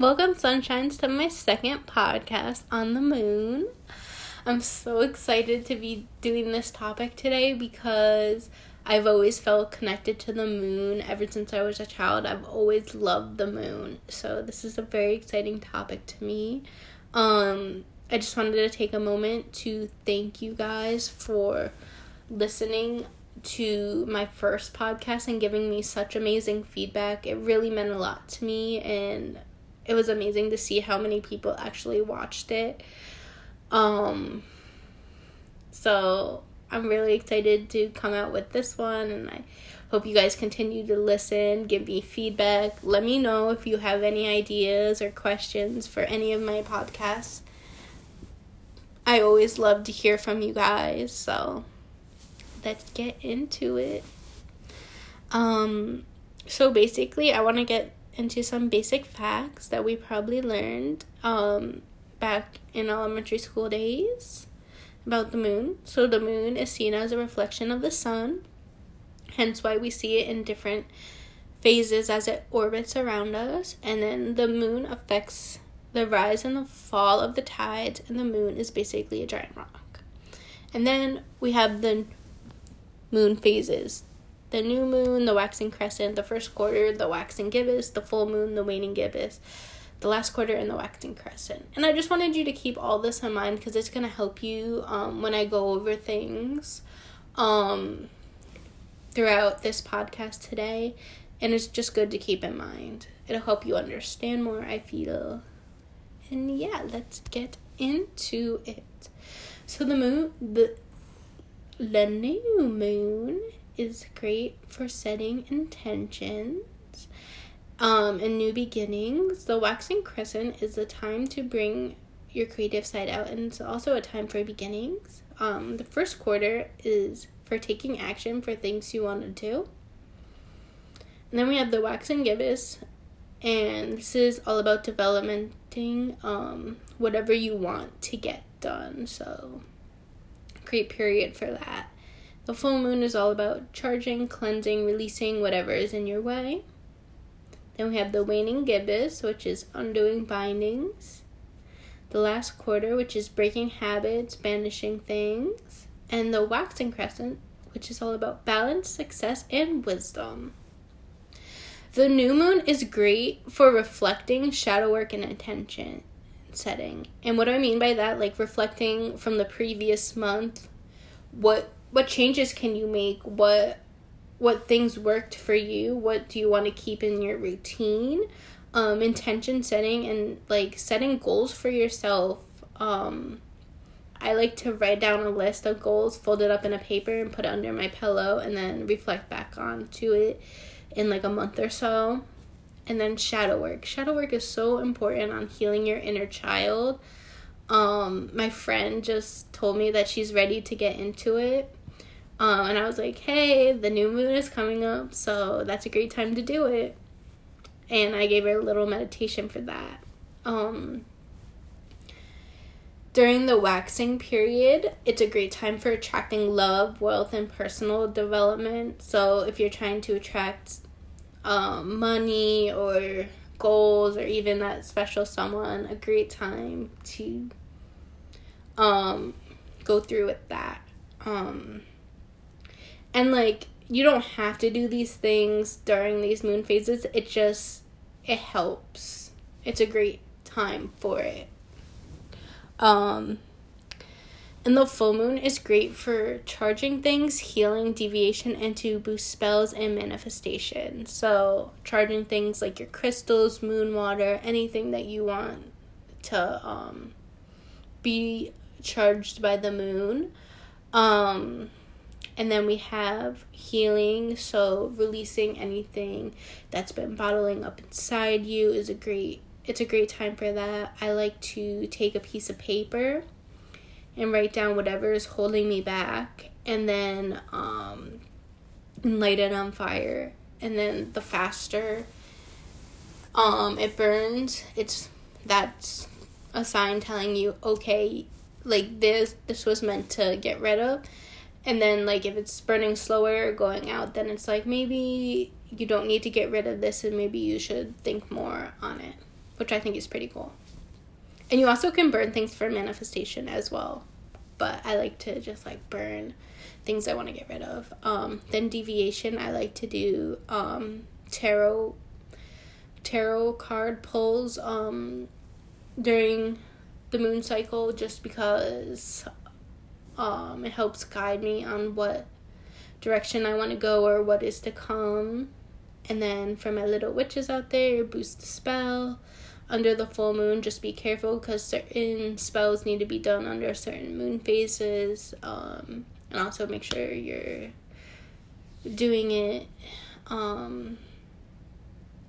Welcome, sunshines, to my second podcast on the moon. I'm so excited to be doing this topic today because I've always felt connected to the moon ever since I was a child. I've always loved the moon. So this is a very exciting topic to me. Um I just wanted to take a moment to thank you guys for listening to my first podcast and giving me such amazing feedback. It really meant a lot to me and it was amazing to see how many people actually watched it. Um so I'm really excited to come out with this one and I hope you guys continue to listen, give me feedback. Let me know if you have any ideas or questions for any of my podcasts. I always love to hear from you guys, so let's get into it. Um, so basically, I want to get into some basic facts that we probably learned um, back in elementary school days about the moon. So, the moon is seen as a reflection of the sun, hence, why we see it in different phases as it orbits around us. And then the moon affects the rise and the fall of the tides, and the moon is basically a giant rock. And then we have the moon phases the new moon, the waxing crescent, the first quarter, the waxing gibbous, the full moon, the waning gibbous, the last quarter, and the waxing crescent. And I just wanted you to keep all this in mind because it's going to help you um, when I go over things um, throughout this podcast today. And it's just good to keep in mind. It'll help you understand more, I feel. And yeah, let's get into it. So the moon, the the new moon is great for setting intentions um, and new beginnings. The waxing crescent is the time to bring your creative side out, and it's also a time for beginnings. Um, the first quarter is for taking action for things you want to do. And then we have the waxing gibbous, and this is all about developing um, whatever you want to get done. So, great period for that. The full moon is all about charging, cleansing, releasing whatever is in your way. Then we have the waning gibbous, which is undoing bindings. The last quarter, which is breaking habits, banishing things. And the waxing crescent, which is all about balance, success, and wisdom. The new moon is great for reflecting, shadow work, and intention setting. And what do I mean by that, like reflecting from the previous month, what what changes can you make? What what things worked for you? What do you want to keep in your routine? Um, intention setting and like setting goals for yourself. Um, I like to write down a list of goals, fold it up in a paper, and put it under my pillow, and then reflect back on to it in like a month or so. And then shadow work. Shadow work is so important on healing your inner child. Um, my friend just told me that she's ready to get into it. Um, and I was like, hey, the new moon is coming up, so that's a great time to do it. And I gave her a little meditation for that. Um, during the waxing period, it's a great time for attracting love, wealth, and personal development. So if you're trying to attract um, money or goals or even that special someone, a great time to um, go through with that. Um, and like you don't have to do these things during these moon phases. It just it helps. It's a great time for it. Um and the full moon is great for charging things, healing, divination, and to boost spells and manifestation. So, charging things like your crystals, moon water, anything that you want to um, be charged by the moon. Um, and then we have healing, so releasing anything that's been bottling up inside you is a great it's a great time for that. I like to take a piece of paper and write down whatever is holding me back and then um light it on fire. And then the faster um it burns, it's that's a sign telling you okay, like this this was meant to get rid of and then like if it's burning slower going out then it's like maybe you don't need to get rid of this and maybe you should think more on it which I think is pretty cool. And you also can burn things for manifestation as well. But I like to just like burn things I want to get rid of. Um, then divination, I like to do um, tarot tarot card pulls um, during the moon cycle just because um, it helps guide me on what direction I want to go or what is to come. And then for my little witches out there, boost the spell. Under the full moon, just be careful because certain spells need to be done under certain moon phases. Um, and also make sure you're doing it um,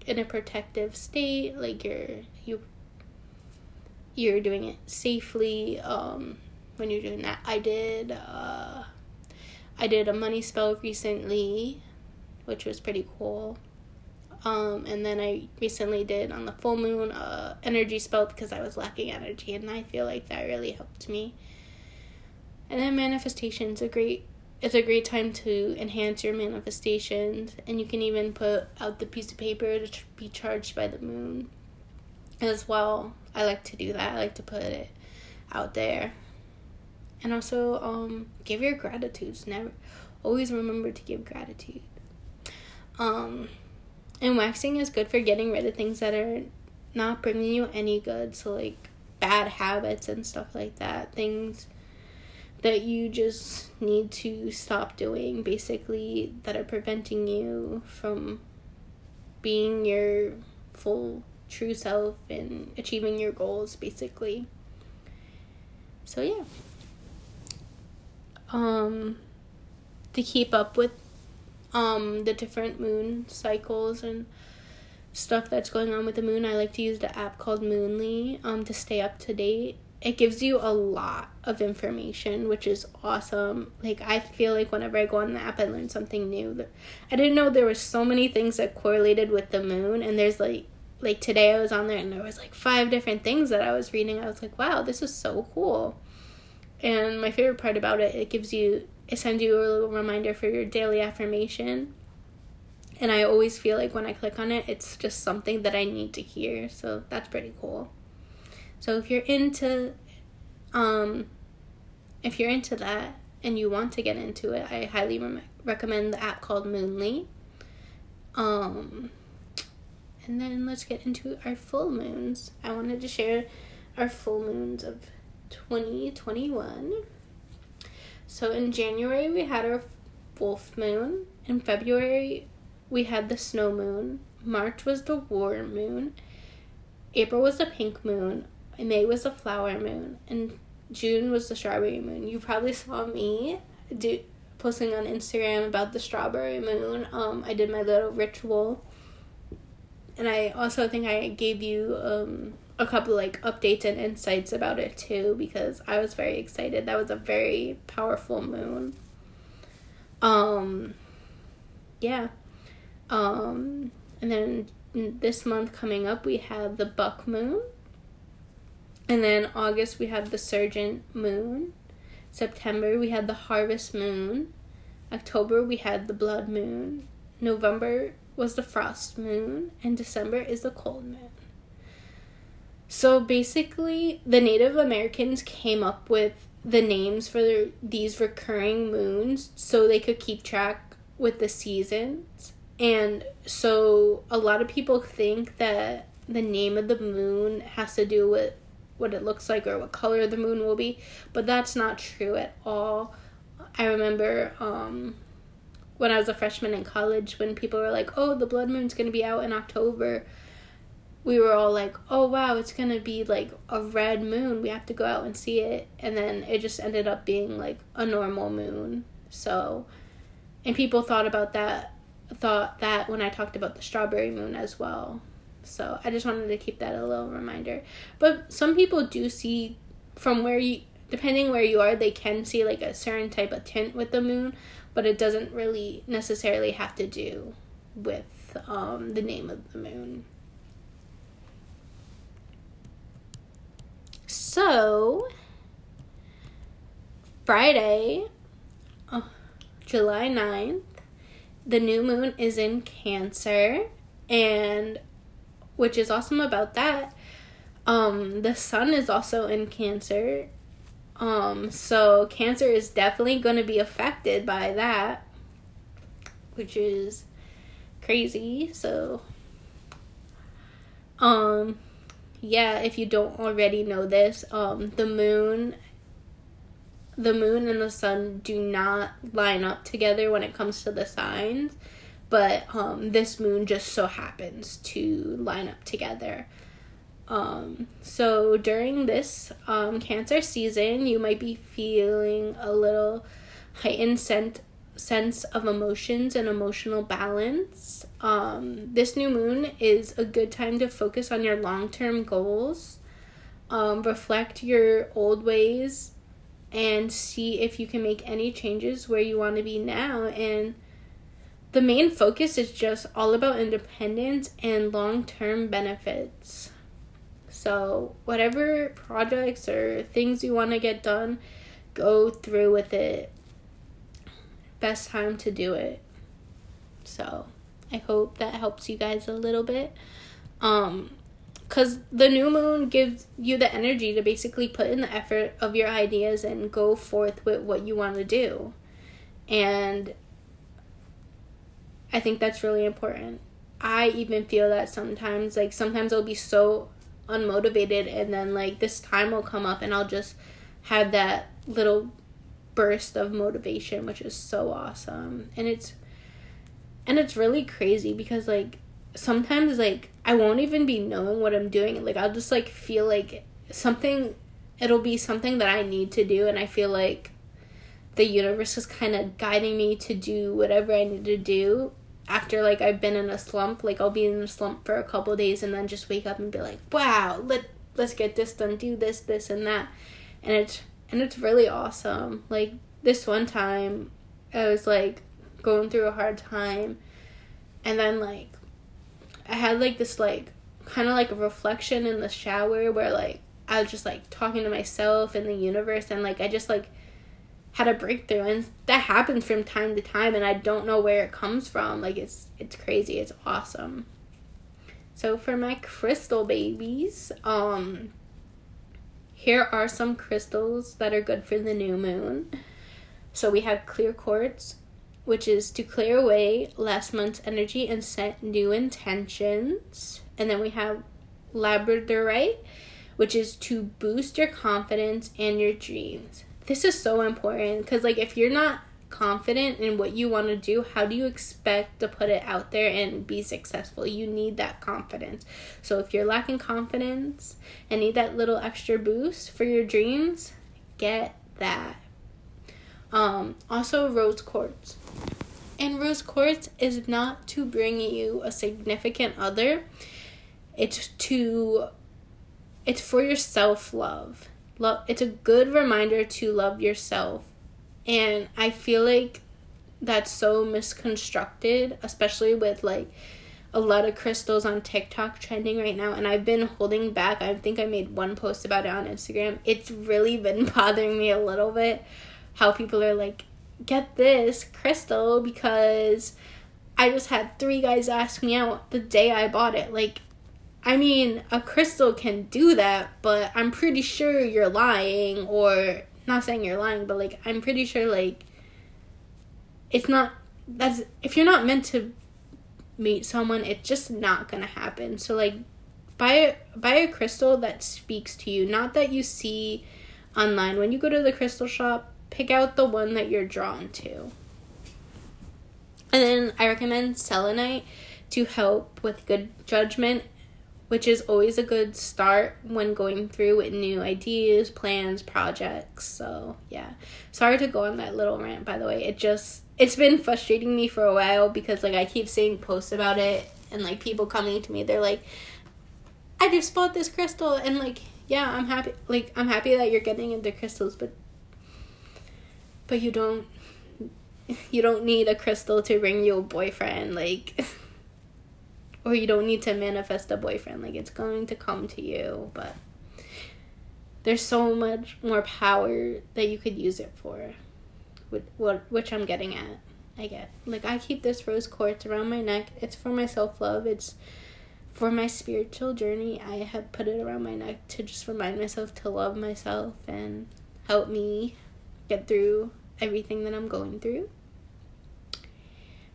in a protective state, like you're you you're doing it safely. Um, when you're doing that, I did. Uh, I did a money spell recently, which was pretty cool. Um, and then I recently did on the full moon uh, energy spell because I was lacking energy, and I feel like that really helped me. And then manifestation's a great it's a great time to enhance your manifestations, and you can even put out the piece of paper to be charged by the moon as well. I like to do that. I like to put it out there and also um give your gratitudes. Never always remember to give gratitude. Um and waxing is good for getting rid of things that are not bringing you any good. So like bad habits and stuff like that. Things that you just need to stop doing basically that are preventing you from being your full true self and achieving your goals basically. So yeah um, to keep up with um, the different moon cycles and stuff that's going on with the moon, I like to use the app called Moonly um, to stay up to date. It gives you a lot of information, which is awesome. Like I feel like whenever I go on the app, I learn something new. I didn't know there were so many things that correlated with the moon, and there's like like today I was on there and there was like five different things that I was reading. I was like, wow, this is so cool. And my favorite part about it, it gives you, it sends you a little reminder for your daily affirmation. And I always feel like when I click on it, it's just something that I need to hear. So that's pretty cool. So if you're into, um, if you're into that and you want to get into it, I highly re- recommend the app called Moonly. Um, and then let's get into our full moons. I wanted to share our full moons of 2021. So in January, we had our wolf moon. In February, we had the snow moon. March was the worm moon. April was the pink moon. May was the flower moon. And June was the strawberry moon. You probably saw me do posting on Instagram about the strawberry moon. Um, I did my little ritual. And I also think I gave you um a couple like updates and insights about it too because I was very excited. That was a very powerful moon. Um yeah. Um and then this month coming up we have the buck moon. And then August we have the sturgeon moon. September we had the harvest moon. October we had the blood moon. November was the frost moon and December is the cold moon. So basically, the Native Americans came up with the names for their, these recurring moons so they could keep track with the seasons. And so a lot of people think that the name of the moon has to do with what it looks like or what color the moon will be, but that's not true at all. I remember um, when I was a freshman in college when people were like, "Oh, the blood moon's going to be out in October." We were all like, oh wow, it's gonna be like a red moon. We have to go out and see it. And then it just ended up being like a normal moon. So, and people thought about that, thought that when I talked about the strawberry moon as well. So I just wanted to keep that a little reminder. But some people do see from where you, depending where you are, they can see like a certain type of tint with the moon, but it doesn't really necessarily have to do with um, the name of the moon. So, Friday, oh, July 9th, the new moon is in Cancer. And which is awesome about that Um, the sun is also in Cancer. Um, so Cancer is definitely going to be affected by that, which is crazy. So, um, yeah, if you don't already know this, um, the moon the moon and the sun do not line up together when it comes to the signs, but um, this moon just so happens to line up together. Um, so during this um, Cancer season, you might be feeling a little heightened sense sense of emotions and emotional balance. Um, this new moon is a good time to focus on your long term goals, um, reflect your old ways, and see if you can make any changes where you want to be now. And the main focus is just all about independence and long term benefits. So, whatever projects or things you want to get done, go through with it best time to do it. So I hope that helps you guys a little bit. Um, because the new moon gives you the energy to basically put in the effort of your ideas and go forth with what you want to do. And I think that's really important. I even feel that sometimes, like, sometimes I'll be so unmotivated, and then, like, this time will come up, and I'll just have that little burst of motivation, which is so awesome. And it's and it's really crazy because like sometimes like I won't even be knowing what I'm doing. Like I'll just like feel like something it'll be something that I need to do and I feel like the universe is kind of guiding me to do whatever I need to do after like I've been in a slump. Like I'll be in a slump for a couple days and then just wake up and be like, "Wow, let let's get this done, do this, this and that." And it's and it's really awesome. Like this one time, I was like going through a hard time, and then like I had like this like kind of like a reflection in the shower where like I was just like talking to myself and the universe, and like I just like had a breakthrough. And that happens from time to time. And I don't know where it comes from. Like it's it's crazy. It's awesome. So for my crystal babies um here are some crystals that are good for the new moon. So we have clear quartz, which is to clear away last month's energy and set new intentions. And then we have labradorite, which is to boost your confidence and your dreams. This is so important because like if you're not confident in what you want to do, how do you expect to put it out there and be successful? You need that confidence. So if you're lacking confidence and need that little extra boost for your dreams, get that. Um, also, rose quartz. And rose quartz is not to bring you a significant other. It's to it's for your self-love. Love it's a good reminder to love yourself and I feel like that's so misconstructed, especially with like a lot of crystals on TikTok trending right now, and I've been holding back. I think I made one post about it on Instagram. It's really been bothering me a little bit how people are like, get this crystal because I just had three guys ask me out the day I bought it. Like, I mean, a crystal can do that, but I'm pretty sure you're lying or not saying you're lying, but like I'm pretty sure like it's not that's if you're not meant to meet someone, it's just not gonna happen. So like buy a, buy a crystal that speaks to you, not that you see online. When you go to the crystal shop, pick out the one that you're drawn to. And then I recommend selenite to help with good judgment which is always a good start when going through with new ideas, plans, projects. So, yeah. Sorry to go on that little rant by the way. It just it's been frustrating me for a while because like I keep seeing posts about it and like people coming to me they're like I just bought this crystal and like yeah, I'm happy like I'm happy that you're getting into crystals, but but you don't you don't need a crystal to bring you a boyfriend like or you don't need to manifest a boyfriend like it's going to come to you but there's so much more power that you could use it for what which I'm getting at I get. Like I keep this rose quartz around my neck. It's for my self love it's for my spiritual journey, I have put it around my neck to just remind myself to love myself and help me get through everything that I'm going through.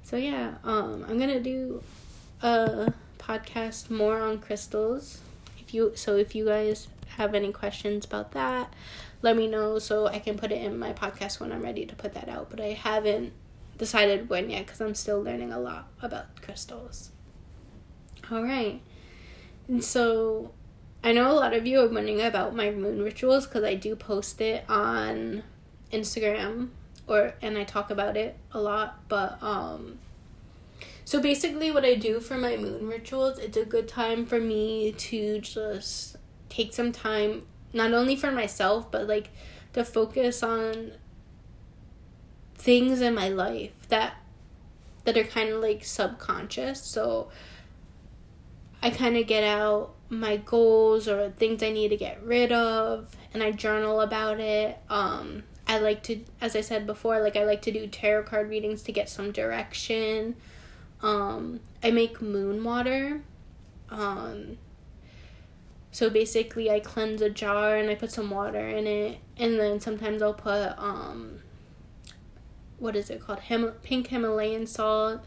So yeah, um, I'm gonna do a podcast more on crystals. If you so if you guys have any questions about that, let me know so I can put it in my podcast when I'm ready to put that out. But I haven't decided when yet because I'm still learning a lot about crystals. All right. And so I know a lot of you are wondering about my moon rituals because I do post it on Instagram or and I talk about it a lot, but um so basically what I do for my moon rituals, it's a good time for me to just take some time not only for myself but like to focus on things in my life that that are kind of like subconscious. So I kind of get out my goals or things I need to get rid of and I journal about it. Um I like to as I said before, like I like to do tarot card readings to get some direction. Um I make moon water. Um so basically I cleanse a jar and I put some water in it and then sometimes I'll put um what is it called? Him- pink Himalayan salt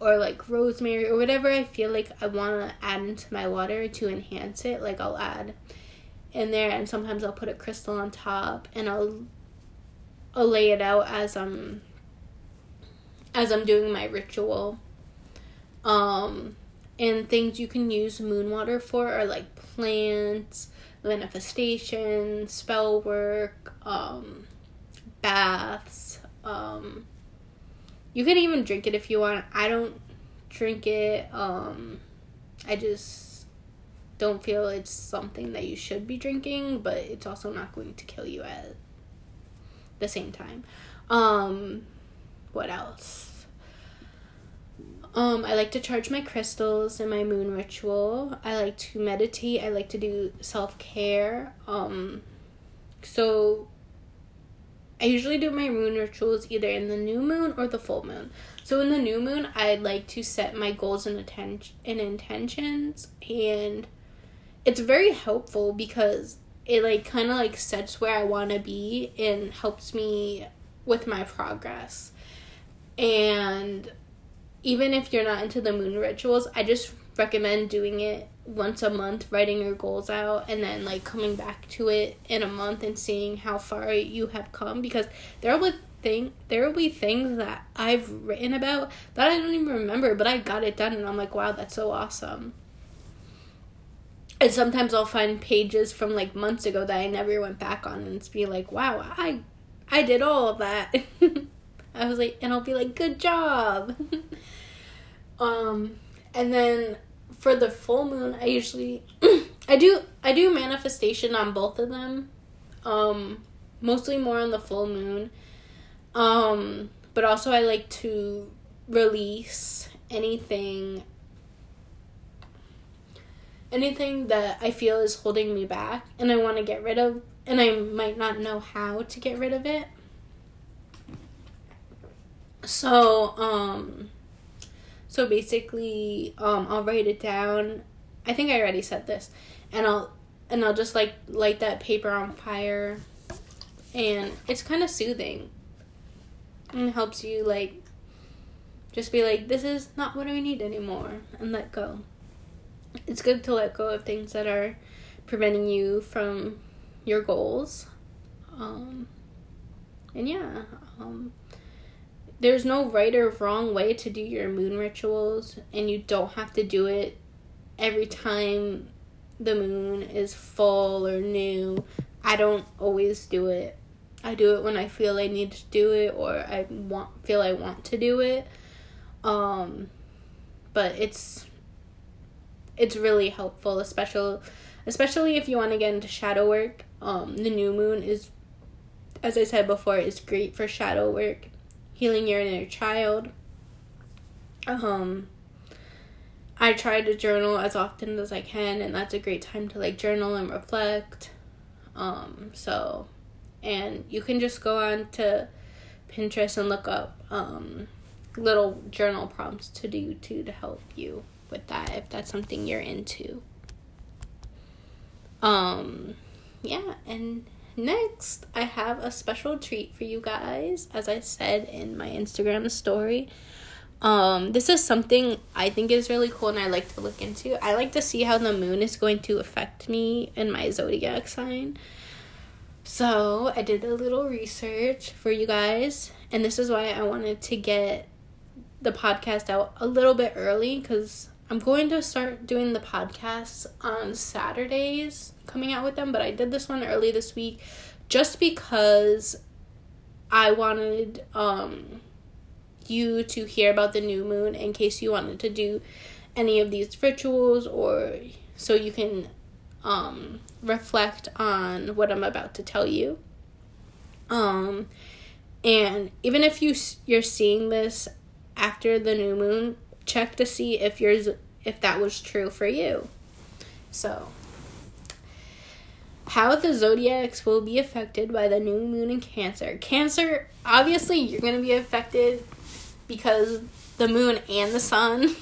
or like rosemary or whatever I feel like I want to add into my water to enhance it. Like I'll add in there and sometimes I'll put a crystal on top and I'll I'll lay it out as I'm as I'm doing my ritual. Um and things you can use moon water for are like plants, manifestation, spell work, um baths, um, you can even drink it if you want. I don't drink it. Um, I just don't feel it's something that you should be drinking, but it's also not going to kill you at the same time. Um, what else? Um, I like to charge my crystals in my moon ritual. I like to meditate. I like to do self care. Um, so I usually do my moon rituals either in the new moon or the full moon. So in the new moon, I like to set my goals and attention and intentions and it's very helpful because it like kind of like sets where I want to be and helps me with my progress. And even if you're not into the moon rituals, I just recommend doing it once a month writing your goals out and then like coming back to it in a month and seeing how far you have come because there will thing there will be things that I've written about that I don't even remember but I got it done and I'm like wow that's so awesome. And sometimes I'll find pages from like months ago that I never went back on and be like wow I I did all of that. I was like and I'll be like good job. um and then for the full moon, I usually I do I do manifestation on both of them. Um mostly more on the full moon. Um but also I like to release anything anything that I feel is holding me back and I want to get rid of and I might not know how to get rid of it. So, um so basically, um, I'll write it down. I think I already said this, and I'll and I'll just like light that paper on fire, and it's kind of soothing. And it helps you like just be like, this is not what I need anymore, and let go. It's good to let go of things that are preventing you from your goals. Um, and yeah, um, there's no right or wrong way to do your moon rituals and you don't have to do it every time the moon is full or new. I don't always do it. I do it when I feel I need to do it or I want feel I want to do it. Um but it's it's really helpful, especially especially if you want to get into shadow work. Um the new moon is as I said before is great for shadow work healing your inner child. Um, I try to journal as often as I can, and that's a great time to like journal and reflect. Um, so, and you can just go on to Pinterest and look up um, little journal prompts to do too to help you with that if that's something you're into. Um, yeah, and next I have a special treat for you guys, as I said in my Instagram story. Um, this is something I think is really cool and I like to look into. I like to see how the moon is going to affect me in my zodiac sign. So I did a little research for you guys, and this is why I wanted to get the podcast out a little bit early because I'm going to start doing the podcasts on Saturdays, coming out with them, but I did this one early this week just because I wanted um you to hear about the new moon in case you wanted to do any of these rituals or so you can um reflect on what I'm about to tell you. Um and even if you you're seeing this after the new moon, check to see if yours if that was true for you. So, how the zodiacs will be affected by the new moon in Cancer. Cancer, obviously, you're going to be affected because the moon and the sun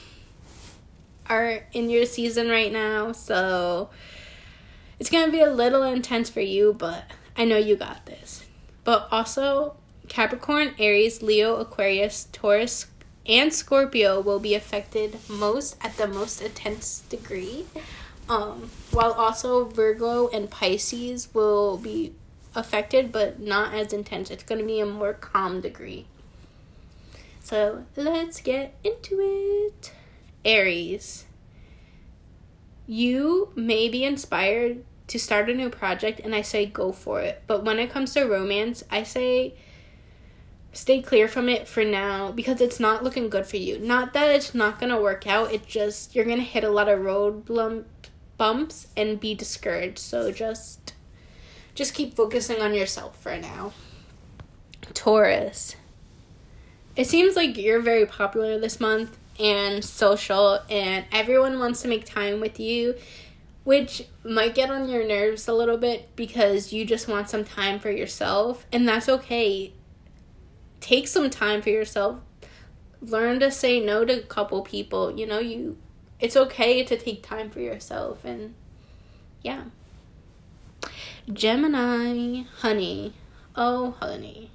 are in your season right now. So, it's going to be a little intense for you, but I know you got this. But also, Capricorn, Aries, Leo, Aquarius, Taurus, and Scorpio will be affected most at the most intense degree. Um, while also Virgo and Pisces will be affected, but not as intense. It's going to be a more calm degree. So let's get into it. Aries. You may be inspired to start a new project, and I say go for it. But when it comes to romance, I say stay clear from it for now because it's not looking good for you. Not that it's not going to work out, it just you're going to hit a lot of road bumps and be discouraged. So just just keep focusing on yourself for now. Taurus. It seems like you're very popular this month and social and everyone wants to make time with you which might get on your nerves a little bit because you just want some time for yourself and that's okay take some time for yourself. Learn to say no to a couple people. You know, you it's okay to take time for yourself and yeah. Gemini, honey. Oh, honey.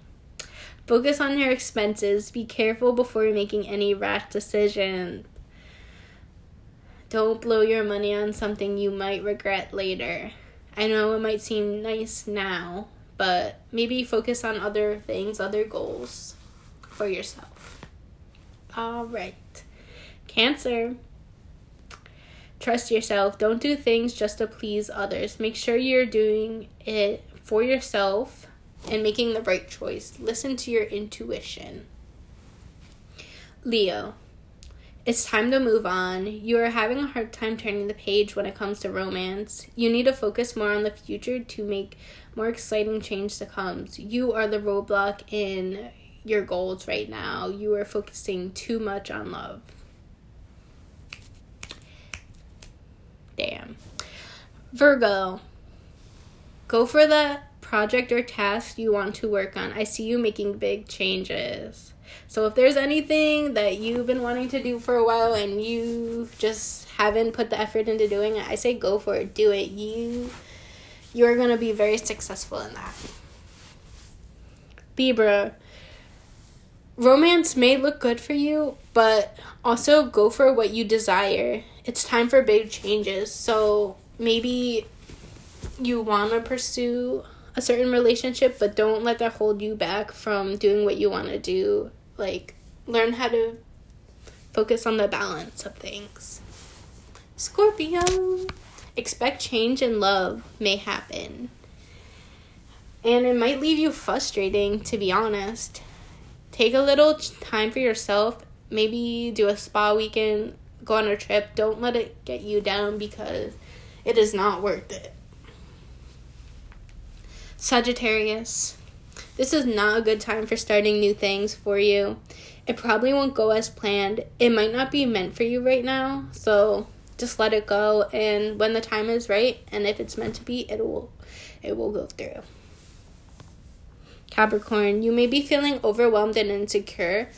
Focus on your expenses. Be careful before making any rash decisions. Don't blow your money on something you might regret later. I know it might seem nice now, but maybe focus on other things, other goals for yourself. All right. Cancer. Trust yourself. Don't do things just to please others. Make sure you're doing it for yourself and making the right choice. Listen to your intuition. Leo. It's time to move on. You are having a hard time turning the page when it comes to romance. You need to focus more on the future to make more exciting change to come. You are the roadblock in your goals right now. You are focusing too much on love. Damn. Virgo. Go for the project or task you want to work on. I see you making big changes. So if there's anything that you've been wanting to do for a while and you just haven't put the effort into doing it, I say go for it. Do it. You you're going to be very successful in that. Libra. Romance may look good for you, but also go for what you desire. It's time for big changes. So maybe you want to pursue a certain relationship, but don't let that hold you back from doing what you want to do like learn how to focus on the balance of things. Scorpio, expect change in love may happen. And it might leave you frustrating, to be honest. Take a little time for yourself. Maybe do a spa weekend, go on a trip. Don't let it get you down because it is not worth it. Sagittarius, this is not a good time for starting new things for you. It probably won't go as planned. It might not be meant for you right now, so just let it go and when the time is right and if it's meant to be, it will it will go through. Capricorn, you may be feeling overwhelmed and insecure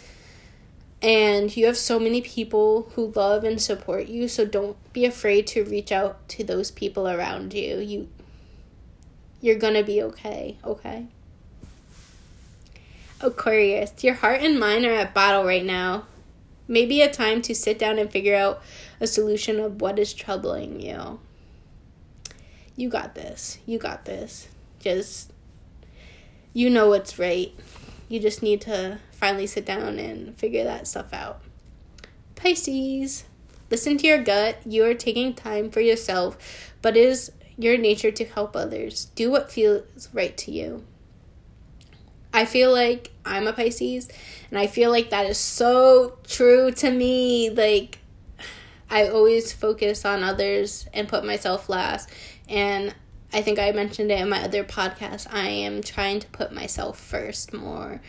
and you have so many people who love and support you so don't be afraid to reach out to those people around you you you're gonna be okay okay aquarius your heart and mind are at battle right now maybe a time to sit down and figure out a solution of what is troubling you you got this you got this just you know what's right you just need to finally sit down and figure that stuff out. Pisces, listen to your gut. You are taking time for yourself, but it is your nature to help others. Do what feels right to you. I feel like I'm a Pisces, and I feel like that is so true to me. Like, I always focus on others and put myself last. And I think I mentioned it in my other podcast. I am trying to put myself first more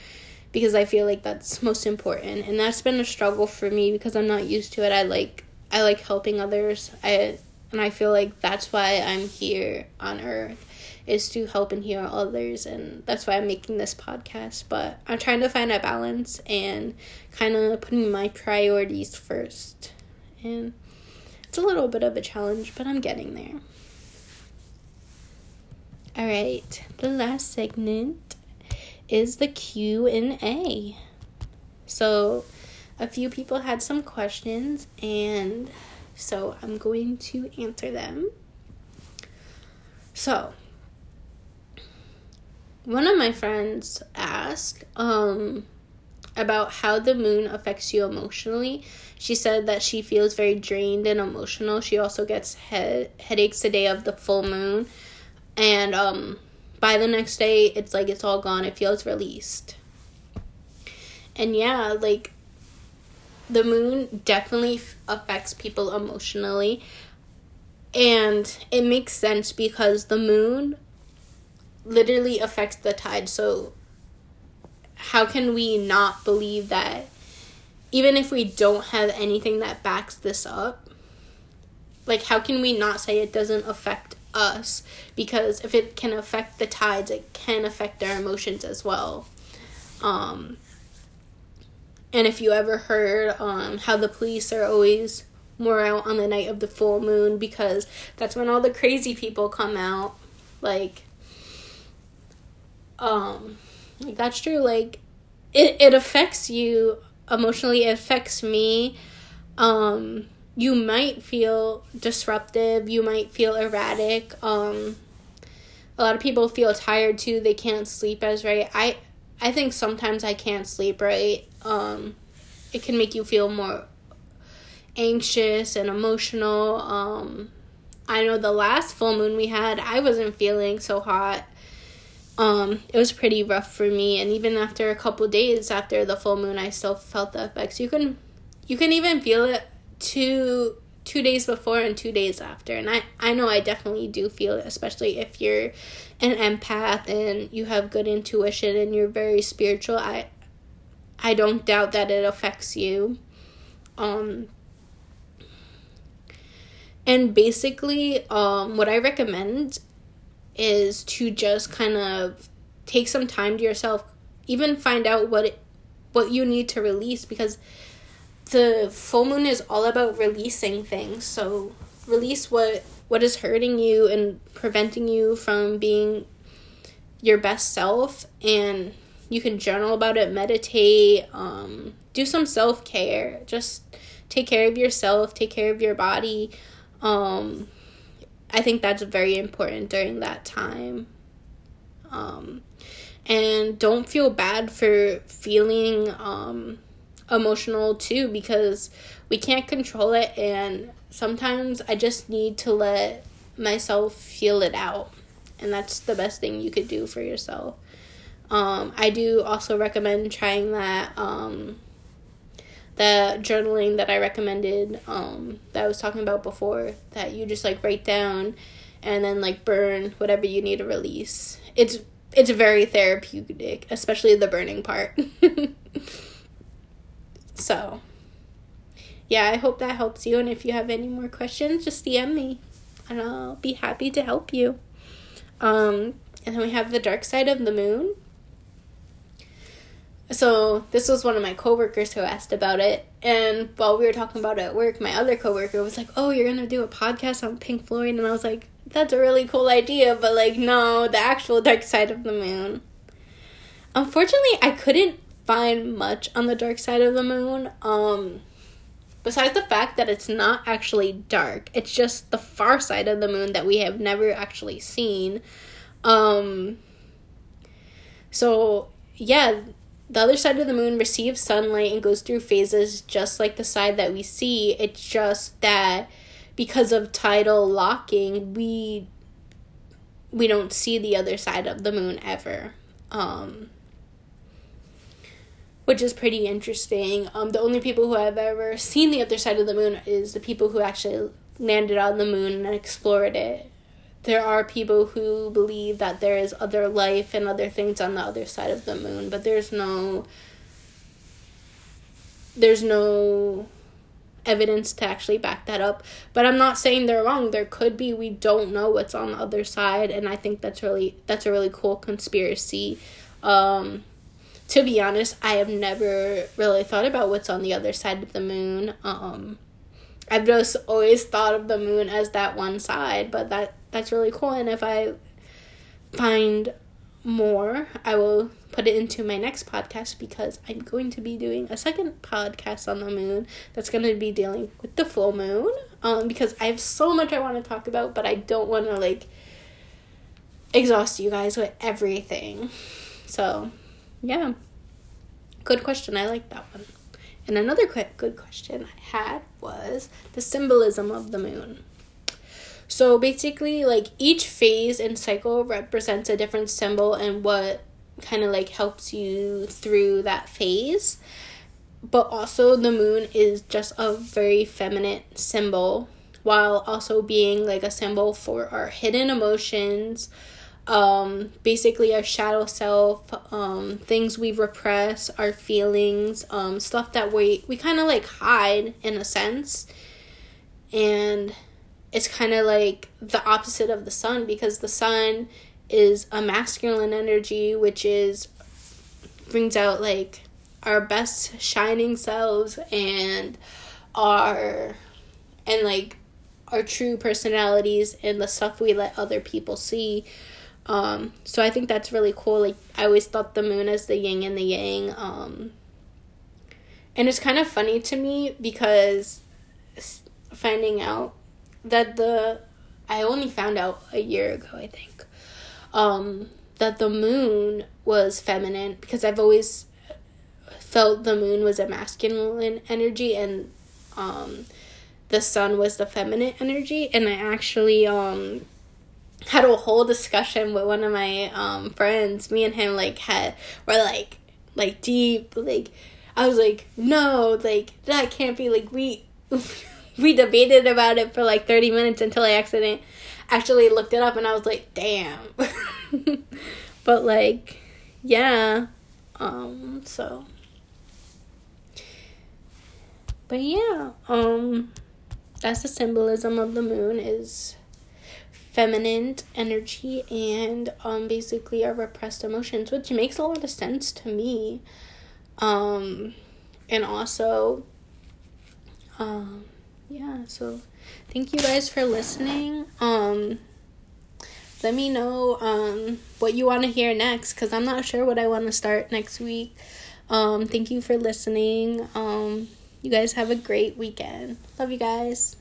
because I feel like that's most important. And that's been a struggle for me because I'm not used to it. I like I like helping others. I and I feel like that's why I'm here on earth is to help and heal others and that's why I'm making this podcast. But I'm trying to find a balance and kind of putting my priorities first. And it's a little bit of a challenge, but I'm getting there. All right, the last segment is the Q&A. So, a few people had some questions and so I'm going to answer them. So, one of my friends asked um about how the moon affects you emotionally. She said that she feels very drained and emotional. She also gets head headaches the day of the full moon. And um by the next day it's like it's all gone it feels released and yeah like the moon definitely affects people emotionally and it makes sense because the moon literally affects the tide so how can we not believe that even if we don't have anything that backs this up like how can we not say it doesn't affect us because if it can affect the tides, it can affect our emotions as well. Um, and if you ever heard um, how the police are always more out on the night of the full moon because that's when all the crazy people come out, like, um, that's true. Like, it it affects you emotionally. It affects me. Um, you might feel disruptive, you might feel erratic. Um a lot of people feel tired too, they can't sleep as right. I I think sometimes I can't sleep right. Um it can make you feel more anxious and emotional. Um I know the last full moon we had, I wasn't feeling so hot. Um, it was pretty rough for me, and even after a couple days after the full moon, I still felt the effects. You can, you can even feel it two two days before and two days after and i i know i definitely do feel it especially if you're an empath and you have good intuition and you're very spiritual i i don't doubt that it affects you um and basically um what i recommend is to just kind of take some time to yourself even find out what it, what you need to release because the full moon is all about releasing things. So release what what is hurting you and preventing you from being your best self and you can journal about it, meditate, um, do some self care. Just take care of yourself, take care of your body. Um, I think that's very important during that time. Um, and don't feel bad for feeling um, emotional too because we can't control it and sometimes I just need to let myself feel it out and that's the best thing you could do for yourself. Um, I do also recommend trying that um, the journaling that I recommended um, that I was talking about before that you just like write down and then like burn whatever you need to release. It's it's very therapeutic, especially the burning part. So, yeah, I hope that helps you. And if you have any more questions, just DM me and I'll be happy to help you. Um, and then we have the dark side of the moon. So this was one of my coworkers who asked about it and while we were talking about it at work my other coworker was like oh you're gonna do a podcast on pink floyd? And i was like that's a really cool idea but like no the actual dark side of the moon. Unfortunately i couldn't find much on the dark side of the moon um besides the fact that it's not actually dark. It's just the far side of the moon that we have never actually seen. Um so yeah the other side of the moon receives sunlight and goes through phases just like the side that we see. It's just that because of tidal locking, we we don't see the other side of the moon ever. Um, which is pretty interesting. Um, the only people who have ever seen the other side of the moon is the people who actually landed on the moon and explored it there are people who believe that there is other life and other things on the other side of the moon, but there's no there's no evidence to actually back that up. But I'm not saying they're wrong. There could be. We don't know what's on the other side, and I think that's really that's a really cool conspiracy. Um, to be honest, I have never really thought about what's on the other side of the moon. Um, I've just always thought of the moon as that one side, but that that's really cool. And if I find more, I will put it into my next podcast because I'm going to be doing a second podcast on the moon that's going to be dealing with the full moon. Um, because I have so much I want to talk about, but I don't want to like exhaust you guys with everything. So, yeah. Good question. I like that one. And another quick good question I had was the symbolism of the moon. So basically, like each phase and cycle represents a different symbol and what kind of like helps you through that phase. But also, the moon is just a very feminine symbol while also being like a symbol for our hidden emotions, um, basically our shadow self, um, things we repress, our feelings, um, stuff that we we kind of like hide in a sense, and it's kind of like the opposite of the sun because the sun is a masculine energy, which is brings out like our best shining selves and our and like our true personalities and the stuff we let other people see um, so I think that's really cool. Like I always thought the moon as the yin and the yang. Um, and it's kind of funny to me because finding out that the I only found out a year ago, I think. Um, that the moon was feminine because I've always felt the moon was a masculine energy and um, the sun was the feminine energy and I actually um had a whole discussion with one of my um friends. Me and him like had were like like deep like I was like no like that can't be like we we debated about it for like 30 minutes until I accident actually looked it up and I was like damn. but like yeah um so but yeah um that's the symbolism of the moon is feminine energy and um basically our repressed emotions which makes a lot of sense to me um and also um yeah so thank you guys for listening. Um let me know um what you want to hear next cuz I'm not sure what I want to start next week. Um thank you for listening. Um you guys have a great weekend. Love you guys